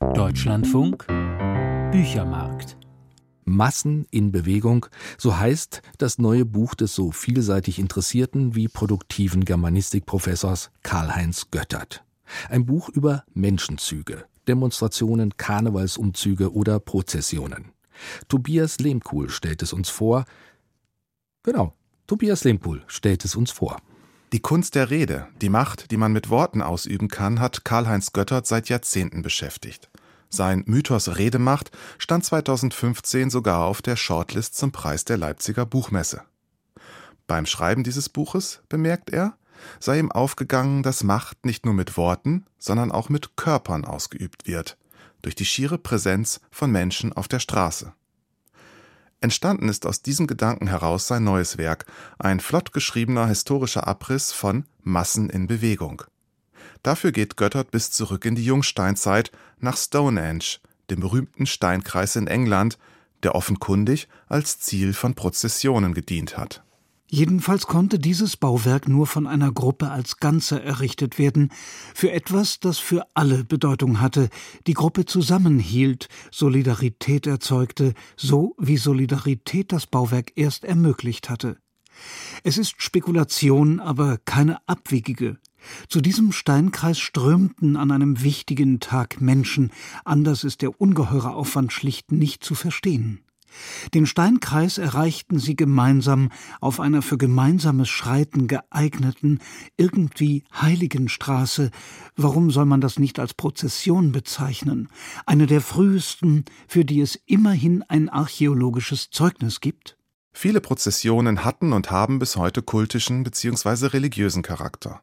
Deutschlandfunk Büchermarkt Massen in Bewegung, so heißt das neue Buch des so vielseitig interessierten wie produktiven Germanistikprofessors Karl-Heinz Göttert. Ein Buch über Menschenzüge, Demonstrationen, Karnevalsumzüge oder Prozessionen. Tobias Lehmkuhl stellt es uns vor. Genau, Tobias Lehmkuhl stellt es uns vor. Die Kunst der Rede, die Macht, die man mit Worten ausüben kann, hat Karl-Heinz Göttert seit Jahrzehnten beschäftigt. Sein Mythos Redemacht stand 2015 sogar auf der Shortlist zum Preis der Leipziger Buchmesse. Beim Schreiben dieses Buches, bemerkt er, sei ihm aufgegangen, dass Macht nicht nur mit Worten, sondern auch mit Körpern ausgeübt wird, durch die schiere Präsenz von Menschen auf der Straße. Entstanden ist aus diesem Gedanken heraus sein neues Werk, ein flott geschriebener historischer Abriss von Massen in Bewegung. Dafür geht Göttert bis zurück in die Jungsteinzeit nach Stonehenge, dem berühmten Steinkreis in England, der offenkundig als Ziel von Prozessionen gedient hat Jedenfalls konnte dieses Bauwerk nur von einer Gruppe als Ganze errichtet werden, für etwas, das für alle Bedeutung hatte, die Gruppe zusammenhielt, Solidarität erzeugte, so wie Solidarität das Bauwerk erst ermöglicht hatte. Es ist Spekulation, aber keine abwegige. Zu diesem Steinkreis strömten an einem wichtigen Tag Menschen, anders ist der ungeheure Aufwand schlicht nicht zu verstehen. Den Steinkreis erreichten sie gemeinsam auf einer für gemeinsames Schreiten geeigneten, irgendwie heiligen Straße. Warum soll man das nicht als Prozession bezeichnen? Eine der frühesten, für die es immerhin ein archäologisches Zeugnis gibt? Viele Prozessionen hatten und haben bis heute kultischen bzw. religiösen Charakter.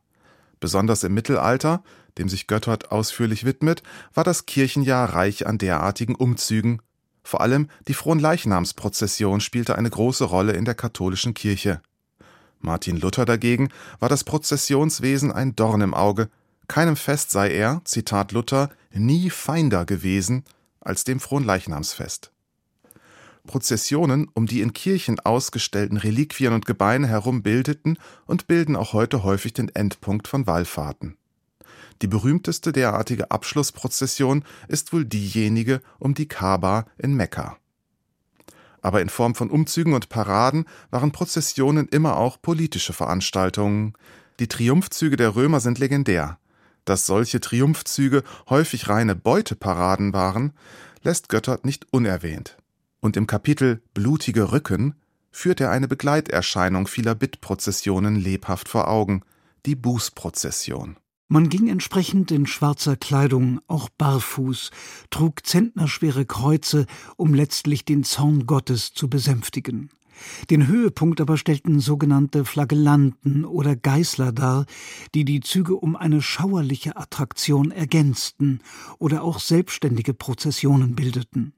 Besonders im Mittelalter, dem sich Göttert ausführlich widmet, war das Kirchenjahr reich an derartigen Umzügen, vor allem die Fronleichnamsprozession spielte eine große Rolle in der katholischen Kirche. Martin Luther dagegen war das Prozessionswesen ein Dorn im Auge. Keinem Fest sei er, Zitat Luther, nie feinder gewesen als dem Fronleichnamsfest. Prozessionen um die in Kirchen ausgestellten Reliquien und Gebeine herum bildeten und bilden auch heute häufig den Endpunkt von Wallfahrten. Die berühmteste derartige Abschlussprozession ist wohl diejenige um die Kaaba in Mekka. Aber in Form von Umzügen und Paraden waren Prozessionen immer auch politische Veranstaltungen. Die Triumphzüge der Römer sind legendär. Dass solche Triumphzüge häufig reine Beuteparaden waren, lässt Göttert nicht unerwähnt. Und im Kapitel Blutige Rücken führt er eine Begleiterscheinung vieler Bittprozessionen lebhaft vor Augen, die Bußprozession. Man ging entsprechend in schwarzer Kleidung, auch barfuß, trug zentnerschwere Kreuze, um letztlich den Zorn Gottes zu besänftigen. Den Höhepunkt aber stellten sogenannte Flagellanten oder Geißler dar, die die Züge um eine schauerliche Attraktion ergänzten oder auch selbstständige Prozessionen bildeten.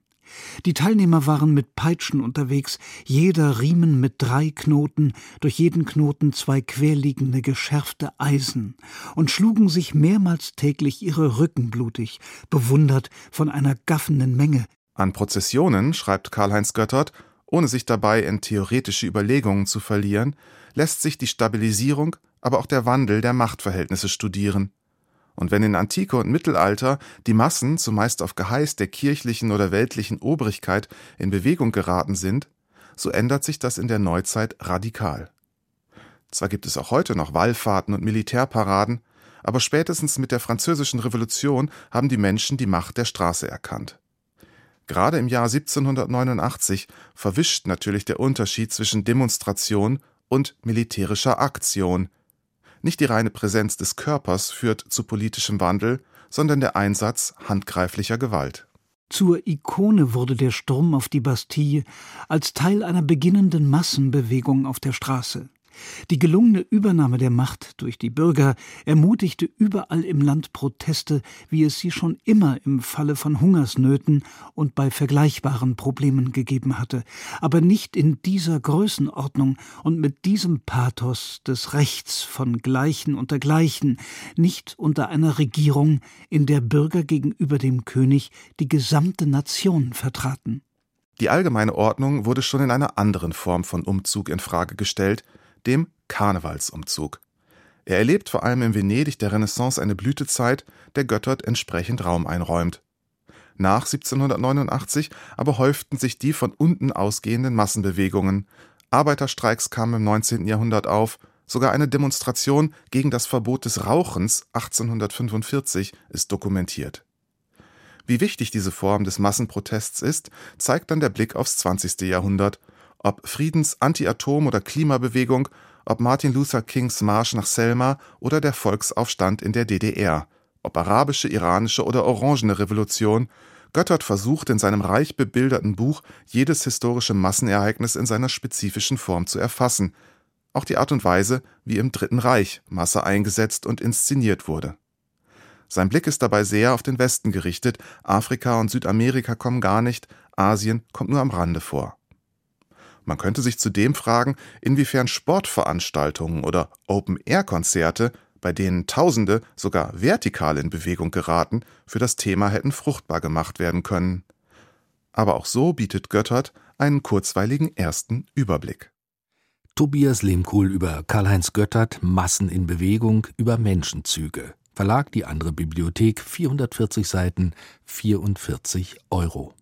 Die Teilnehmer waren mit Peitschen unterwegs, jeder Riemen mit drei Knoten, durch jeden Knoten zwei querliegende geschärfte Eisen, und schlugen sich mehrmals täglich ihre Rücken blutig, bewundert von einer gaffenden Menge. An Prozessionen, schreibt Karl-Heinz Göttert, ohne sich dabei in theoretische Überlegungen zu verlieren, lässt sich die Stabilisierung, aber auch der Wandel der Machtverhältnisse studieren. Und wenn in Antike und Mittelalter die Massen zumeist auf Geheiß der kirchlichen oder weltlichen Obrigkeit in Bewegung geraten sind, so ändert sich das in der Neuzeit radikal. Zwar gibt es auch heute noch Wallfahrten und Militärparaden, aber spätestens mit der Französischen Revolution haben die Menschen die Macht der Straße erkannt. Gerade im Jahr 1789 verwischt natürlich der Unterschied zwischen Demonstration und militärischer Aktion, nicht die reine Präsenz des Körpers führt zu politischem Wandel, sondern der Einsatz handgreiflicher Gewalt. Zur Ikone wurde der Sturm auf die Bastille als Teil einer beginnenden Massenbewegung auf der Straße. Die gelungene Übernahme der Macht durch die Bürger ermutigte überall im Land Proteste, wie es sie schon immer im Falle von Hungersnöten und bei vergleichbaren Problemen gegeben hatte, aber nicht in dieser Größenordnung und mit diesem Pathos des Rechts von Gleichen unter Gleichen, nicht unter einer Regierung, in der Bürger gegenüber dem König die gesamte Nation vertraten. Die allgemeine Ordnung wurde schon in einer anderen Form von Umzug in Frage gestellt, dem Karnevalsumzug. Er erlebt vor allem in Venedig der Renaissance eine Blütezeit, der Göttert entsprechend Raum einräumt. Nach 1789 aber häuften sich die von unten ausgehenden Massenbewegungen. Arbeiterstreiks kamen im 19. Jahrhundert auf, sogar eine Demonstration gegen das Verbot des Rauchens 1845 ist dokumentiert. Wie wichtig diese Form des Massenprotests ist, zeigt dann der Blick aufs 20. Jahrhundert. Ob Friedens-, Anti-Atom- oder Klimabewegung, ob Martin Luther Kings Marsch nach Selma oder der Volksaufstand in der DDR, ob arabische, iranische oder orangene Revolution, Göttert versucht in seinem reich bebilderten Buch jedes historische Massenereignis in seiner spezifischen Form zu erfassen, auch die Art und Weise, wie im Dritten Reich Masse eingesetzt und inszeniert wurde. Sein Blick ist dabei sehr auf den Westen gerichtet, Afrika und Südamerika kommen gar nicht, Asien kommt nur am Rande vor. Man könnte sich zudem fragen, inwiefern Sportveranstaltungen oder Open-Air-Konzerte, bei denen Tausende sogar vertikal in Bewegung geraten, für das Thema hätten fruchtbar gemacht werden können. Aber auch so bietet Göttert einen kurzweiligen ersten Überblick. Tobias Lehmkuhl über Karl-Heinz Göttert Massen in Bewegung über Menschenzüge. Verlag Die andere Bibliothek, 440 Seiten, 44 Euro.